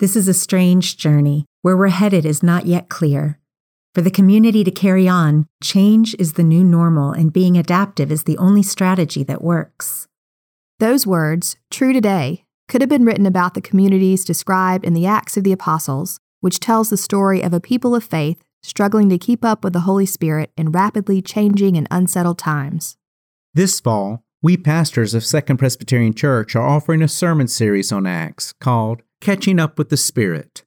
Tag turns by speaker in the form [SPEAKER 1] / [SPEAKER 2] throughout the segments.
[SPEAKER 1] This is a strange journey. Where we're headed is not yet clear. For the community to carry on, change is the new normal, and being adaptive is the only strategy that works.
[SPEAKER 2] Those words, true today, could have been written about the communities described in the Acts of the Apostles, which tells the story of a people of faith struggling to keep up with the Holy Spirit in rapidly changing and unsettled times.
[SPEAKER 3] This fall, we pastors of Second Presbyterian Church are offering a sermon series on Acts called Catching Up with the Spirit.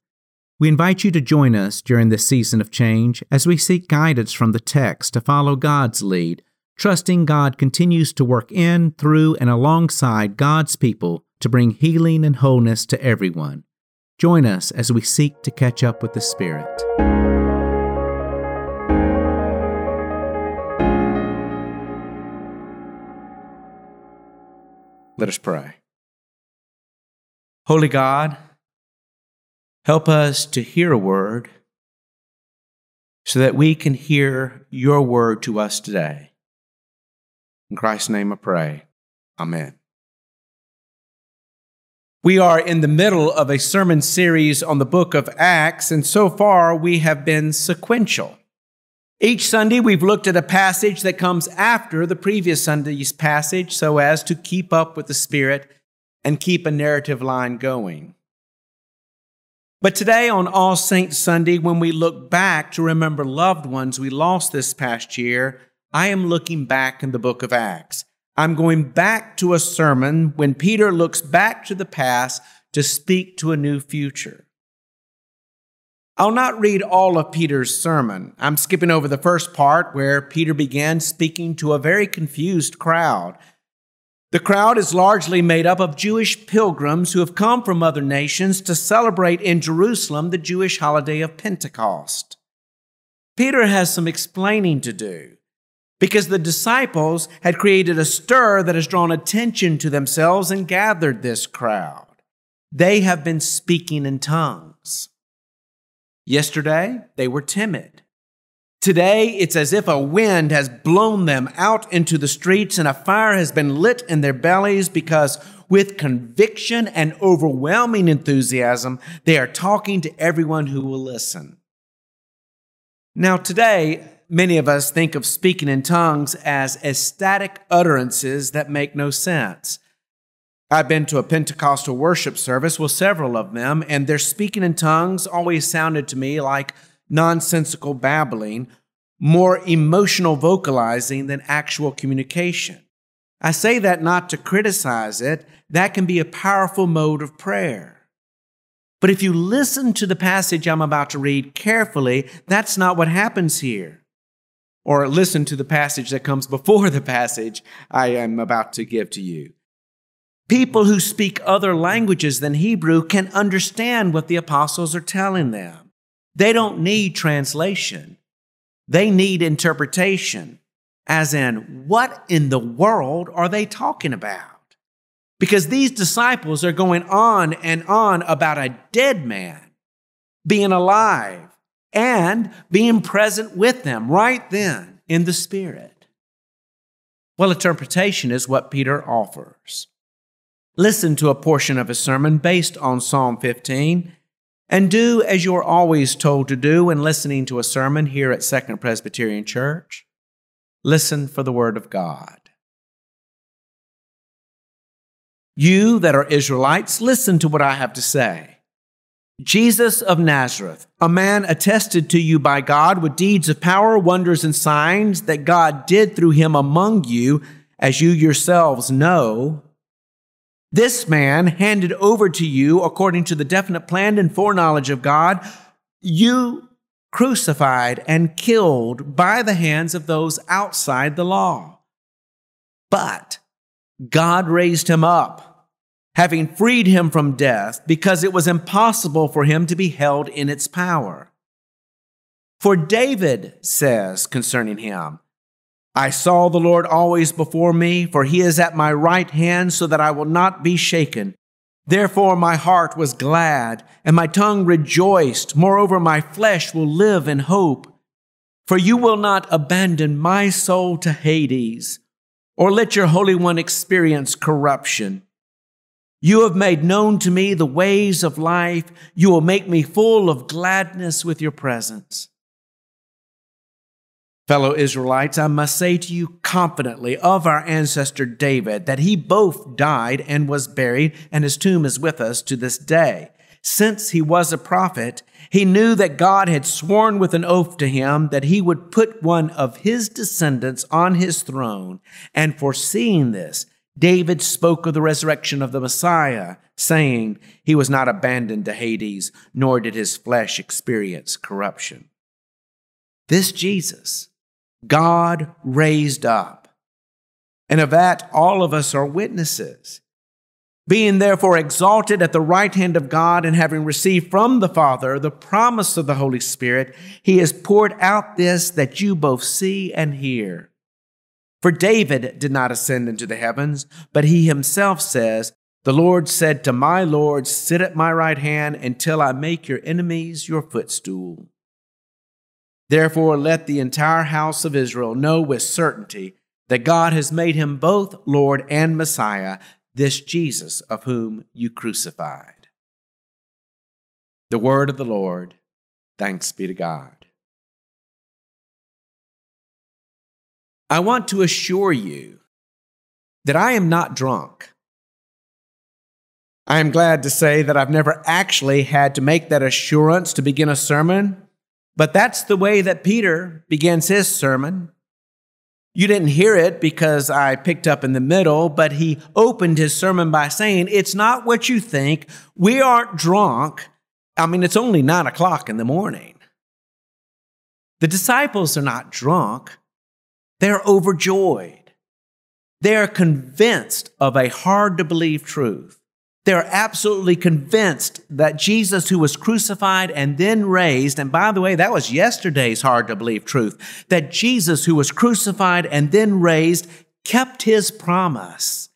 [SPEAKER 3] We invite you to join us during this season of change as we seek guidance from the text to follow God's lead, trusting God continues to work in, through, and alongside God's people to bring healing and wholeness to everyone. Join us as we seek to catch up with the Spirit. Let us pray. Holy God, help us to hear a word so that we can hear your word to us today. In Christ's name I pray. Amen. We are in the middle of a sermon series on the book of Acts, and so far we have been sequential. Each Sunday, we've looked at a passage that comes after the previous Sunday's passage so as to keep up with the Spirit and keep a narrative line going. But today, on All Saints Sunday, when we look back to remember loved ones we lost this past year, I am looking back in the book of Acts. I'm going back to a sermon when Peter looks back to the past to speak to a new future. I'll not read all of Peter's sermon. I'm skipping over the first part where Peter began speaking to a very confused crowd. The crowd is largely made up of Jewish pilgrims who have come from other nations to celebrate in Jerusalem the Jewish holiday of Pentecost. Peter has some explaining to do because the disciples had created a stir that has drawn attention to themselves and gathered this crowd. They have been speaking in tongues. Yesterday, they were timid. Today, it's as if a wind has blown them out into the streets and a fire has been lit in their bellies because, with conviction and overwhelming enthusiasm, they are talking to everyone who will listen. Now, today, many of us think of speaking in tongues as ecstatic utterances that make no sense. I've been to a Pentecostal worship service with several of them, and their speaking in tongues always sounded to me like nonsensical babbling, more emotional vocalizing than actual communication. I say that not to criticize it, that can be a powerful mode of prayer. But if you listen to the passage I'm about to read carefully, that's not what happens here. Or listen to the passage that comes before the passage I am about to give to you. People who speak other languages than Hebrew can understand what the apostles are telling them. They don't need translation, they need interpretation, as in, what in the world are they talking about? Because these disciples are going on and on about a dead man being alive and being present with them right then in the Spirit. Well, interpretation is what Peter offers. Listen to a portion of a sermon based on Psalm 15 and do as you're always told to do when listening to a sermon here at Second Presbyterian Church. Listen for the Word of God. You that are Israelites, listen to what I have to say. Jesus of Nazareth, a man attested to you by God with deeds of power, wonders, and signs that God did through him among you, as you yourselves know. This man handed over to you according to the definite plan and foreknowledge of God, you crucified and killed by the hands of those outside the law. But God raised him up, having freed him from death, because it was impossible for him to be held in its power. For David says concerning him, I saw the Lord always before me, for he is at my right hand, so that I will not be shaken. Therefore my heart was glad, and my tongue rejoiced. Moreover, my flesh will live in hope. For you will not abandon my soul to Hades, or let your Holy One experience corruption. You have made known to me the ways of life. You will make me full of gladness with your presence. Fellow Israelites, I must say to you confidently of our ancestor David that he both died and was buried, and his tomb is with us to this day. Since he was a prophet, he knew that God had sworn with an oath to him that he would put one of his descendants on his throne. And foreseeing this, David spoke of the resurrection of the Messiah, saying, He was not abandoned to Hades, nor did his flesh experience corruption. This Jesus, God raised up. And of that, all of us are witnesses. Being therefore exalted at the right hand of God and having received from the Father the promise of the Holy Spirit, he has poured out this that you both see and hear. For David did not ascend into the heavens, but he himself says, The Lord said to my Lord, Sit at my right hand until I make your enemies your footstool. Therefore, let the entire house of Israel know with certainty that God has made him both Lord and Messiah, this Jesus of whom you crucified. The word of the Lord. Thanks be to God. I want to assure you that I am not drunk. I am glad to say that I've never actually had to make that assurance to begin a sermon but that's the way that Peter begins his sermon. You didn't hear it because I picked up in the middle, but he opened his sermon by saying, It's not what you think. We aren't drunk. I mean, it's only nine o'clock in the morning. The disciples are not drunk, they're overjoyed. They are convinced of a hard to believe truth. They're absolutely convinced that Jesus, who was crucified and then raised, and by the way, that was yesterday's hard to believe truth, that Jesus, who was crucified and then raised, kept his promise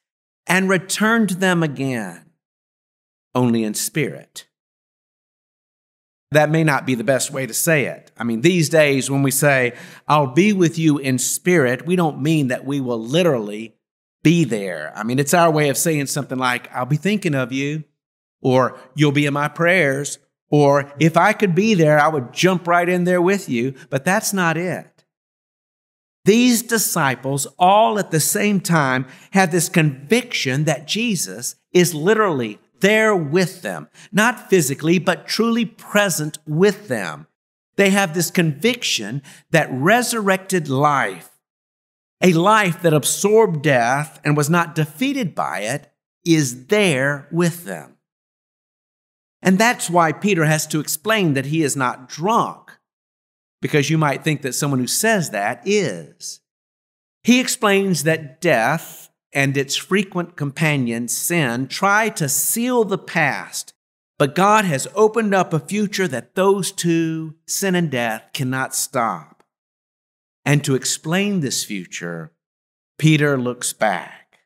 [SPEAKER 3] and returned to them again, only in spirit. That may not be the best way to say it. I mean, these days when we say, I'll be with you in spirit, we don't mean that we will literally be there. I mean, it's our way of saying something like, I'll be thinking of you, or you'll be in my prayers, or if I could be there, I would jump right in there with you. But that's not it. These disciples, all at the same time, have this conviction that Jesus is literally there with them, not physically, but truly present with them. They have this conviction that resurrected life a life that absorbed death and was not defeated by it is there with them. And that's why Peter has to explain that he is not drunk, because you might think that someone who says that is. He explains that death and its frequent companion, sin, try to seal the past, but God has opened up a future that those two, sin and death, cannot stop. And to explain this future, Peter looks back.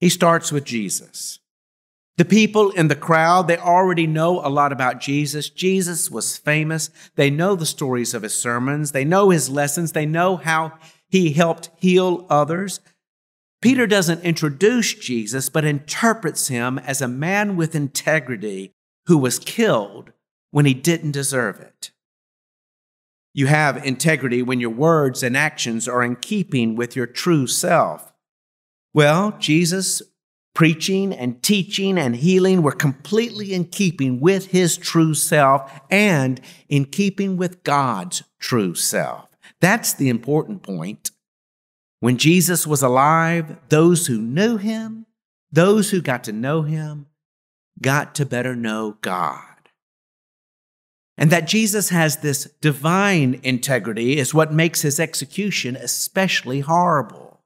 [SPEAKER 3] He starts with Jesus. The people in the crowd, they already know a lot about Jesus. Jesus was famous. They know the stories of his sermons. They know his lessons. They know how he helped heal others. Peter doesn't introduce Jesus, but interprets him as a man with integrity who was killed when he didn't deserve it. You have integrity when your words and actions are in keeping with your true self. Well, Jesus preaching and teaching and healing were completely in keeping with his true self and in keeping with God's true self. That's the important point. When Jesus was alive, those who knew him, those who got to know him, got to better know God. And that Jesus has this divine integrity is what makes his execution especially horrible.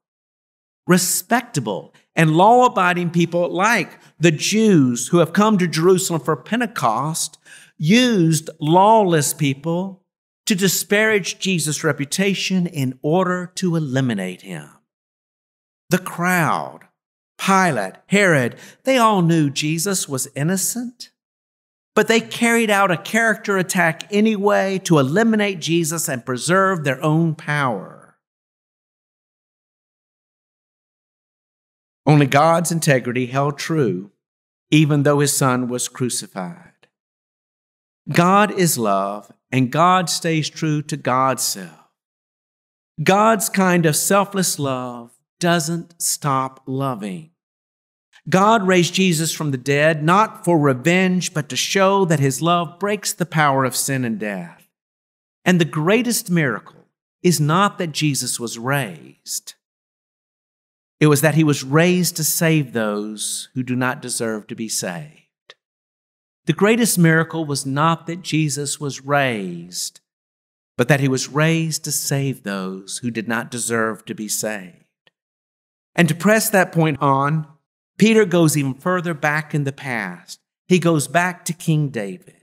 [SPEAKER 3] Respectable and law abiding people like the Jews who have come to Jerusalem for Pentecost used lawless people to disparage Jesus' reputation in order to eliminate him. The crowd, Pilate, Herod, they all knew Jesus was innocent. But they carried out a character attack anyway to eliminate Jesus and preserve their own power. Only God's integrity held true, even though his son was crucified. God is love, and God stays true to God's self. God's kind of selfless love doesn't stop loving. God raised Jesus from the dead not for revenge, but to show that his love breaks the power of sin and death. And the greatest miracle is not that Jesus was raised, it was that he was raised to save those who do not deserve to be saved. The greatest miracle was not that Jesus was raised, but that he was raised to save those who did not deserve to be saved. And to press that point on, Peter goes even further back in the past. He goes back to King David.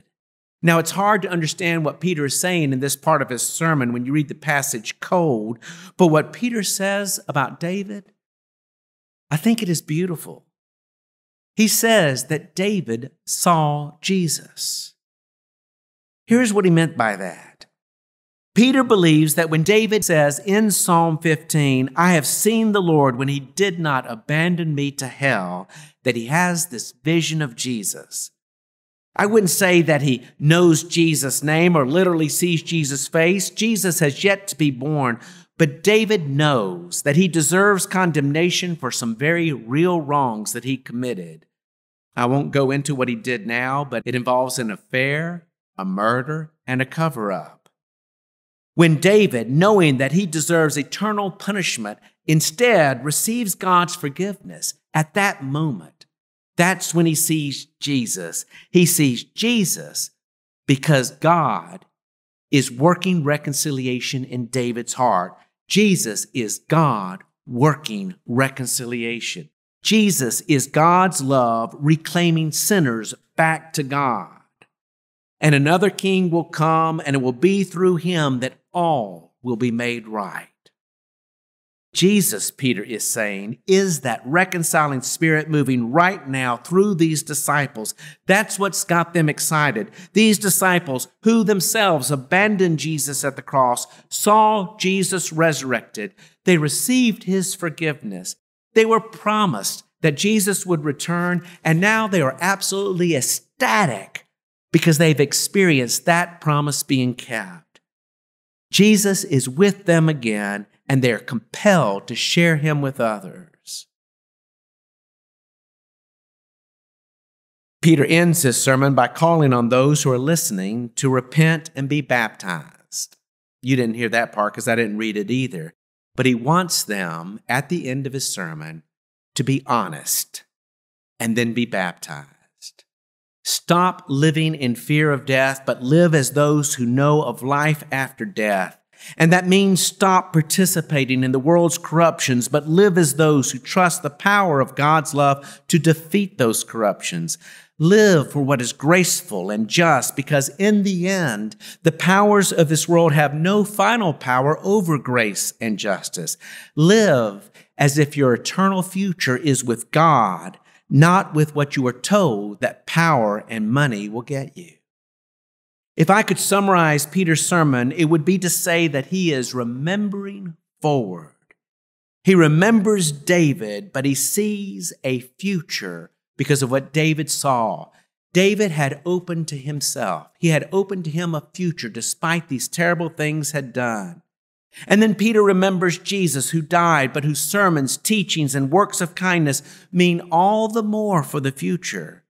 [SPEAKER 3] Now, it's hard to understand what Peter is saying in this part of his sermon when you read the passage cold, but what Peter says about David I think it is beautiful. He says that David saw Jesus. Here's what he meant by that. Peter believes that when David says in Psalm 15, I have seen the Lord when he did not abandon me to hell, that he has this vision of Jesus. I wouldn't say that he knows Jesus' name or literally sees Jesus' face. Jesus has yet to be born, but David knows that he deserves condemnation for some very real wrongs that he committed. I won't go into what he did now, but it involves an affair, a murder, and a cover up. When David, knowing that he deserves eternal punishment, instead receives God's forgiveness at that moment, that's when he sees Jesus. He sees Jesus because God is working reconciliation in David's heart Jesus is God working reconciliation. Jesus is God's love reclaiming sinners back to God. And another king will come, and it will be through him that all will be made right. Jesus, Peter is saying, is that reconciling spirit moving right now through these disciples. That's what's got them excited. These disciples, who themselves abandoned Jesus at the cross, saw Jesus resurrected. They received his forgiveness. They were promised that Jesus would return, and now they are absolutely ecstatic because they've experienced that promise being kept. Jesus is with them again and they're compelled to share him with others. Peter ends his sermon by calling on those who are listening to repent and be baptized. You didn't hear that part because I didn't read it either. But he wants them at the end of his sermon to be honest and then be baptized. Stop living in fear of death, but live as those who know of life after death and that means stop participating in the world's corruptions, but live as those who trust the power of God's love to defeat those corruptions. Live for what is graceful and just, because in the end, the powers of this world have no final power over grace and justice. Live as if your eternal future is with God, not with what you are told that power and money will get you. If I could summarize Peter's sermon, it would be to say that he is remembering forward. He remembers David, but he sees a future because of what David saw. David had opened to himself. He had opened to him a future despite these terrible things had done. And then Peter remembers Jesus who died, but whose sermons, teachings, and works of kindness mean all the more for the future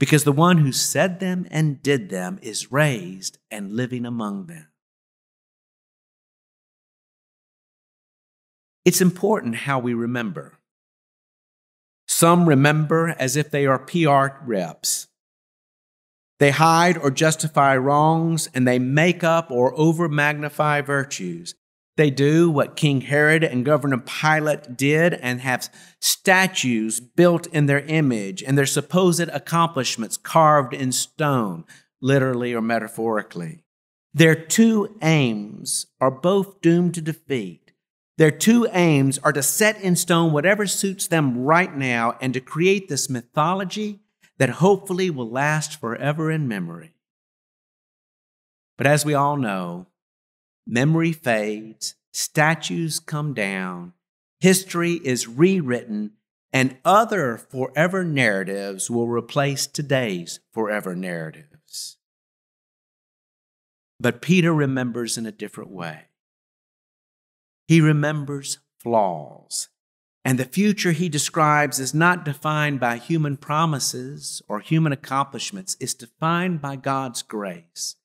[SPEAKER 3] because the one who said them and did them is raised and living among them. It's important how we remember. Some remember as if they are PR reps. They hide or justify wrongs and they make up or over magnify virtues. They do what King Herod and Governor Pilate did and have statues built in their image and their supposed accomplishments carved in stone, literally or metaphorically. Their two aims are both doomed to defeat. Their two aims are to set in stone whatever suits them right now and to create this mythology that hopefully will last forever in memory. But as we all know, memory fades, statues come down, history is rewritten, and other forever narratives will replace today's forever narratives. But Peter remembers in a different way. He remembers flaws, and the future he describes is not defined by human promises or human accomplishments, it's defined by God's grace.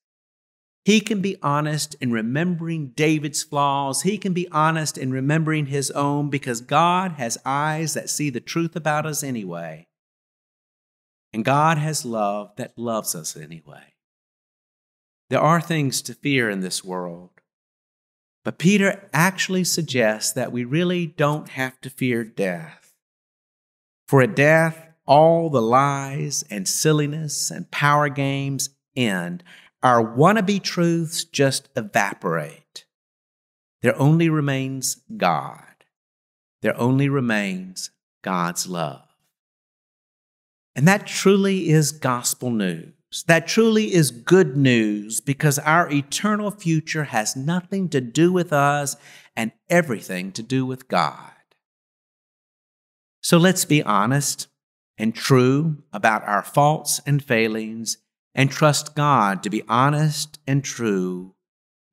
[SPEAKER 3] He can be honest in remembering David's flaws. He can be honest in remembering his own because God has eyes that see the truth about us anyway. And God has love that loves us anyway. There are things to fear in this world, but Peter actually suggests that we really don't have to fear death. For at death, all the lies and silliness and power games end our wannabe truths just evaporate. There only remains God. There only remains God's love. And that truly is gospel news. That truly is good news because our eternal future has nothing to do with us and everything to do with God. So let's be honest and true about our faults and failings and trust God to be honest and true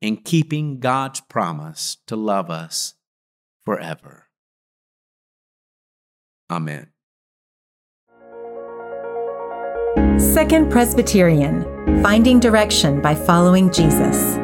[SPEAKER 3] in keeping God's promise to love us forever. Amen.
[SPEAKER 1] Second Presbyterian Finding Direction by Following Jesus.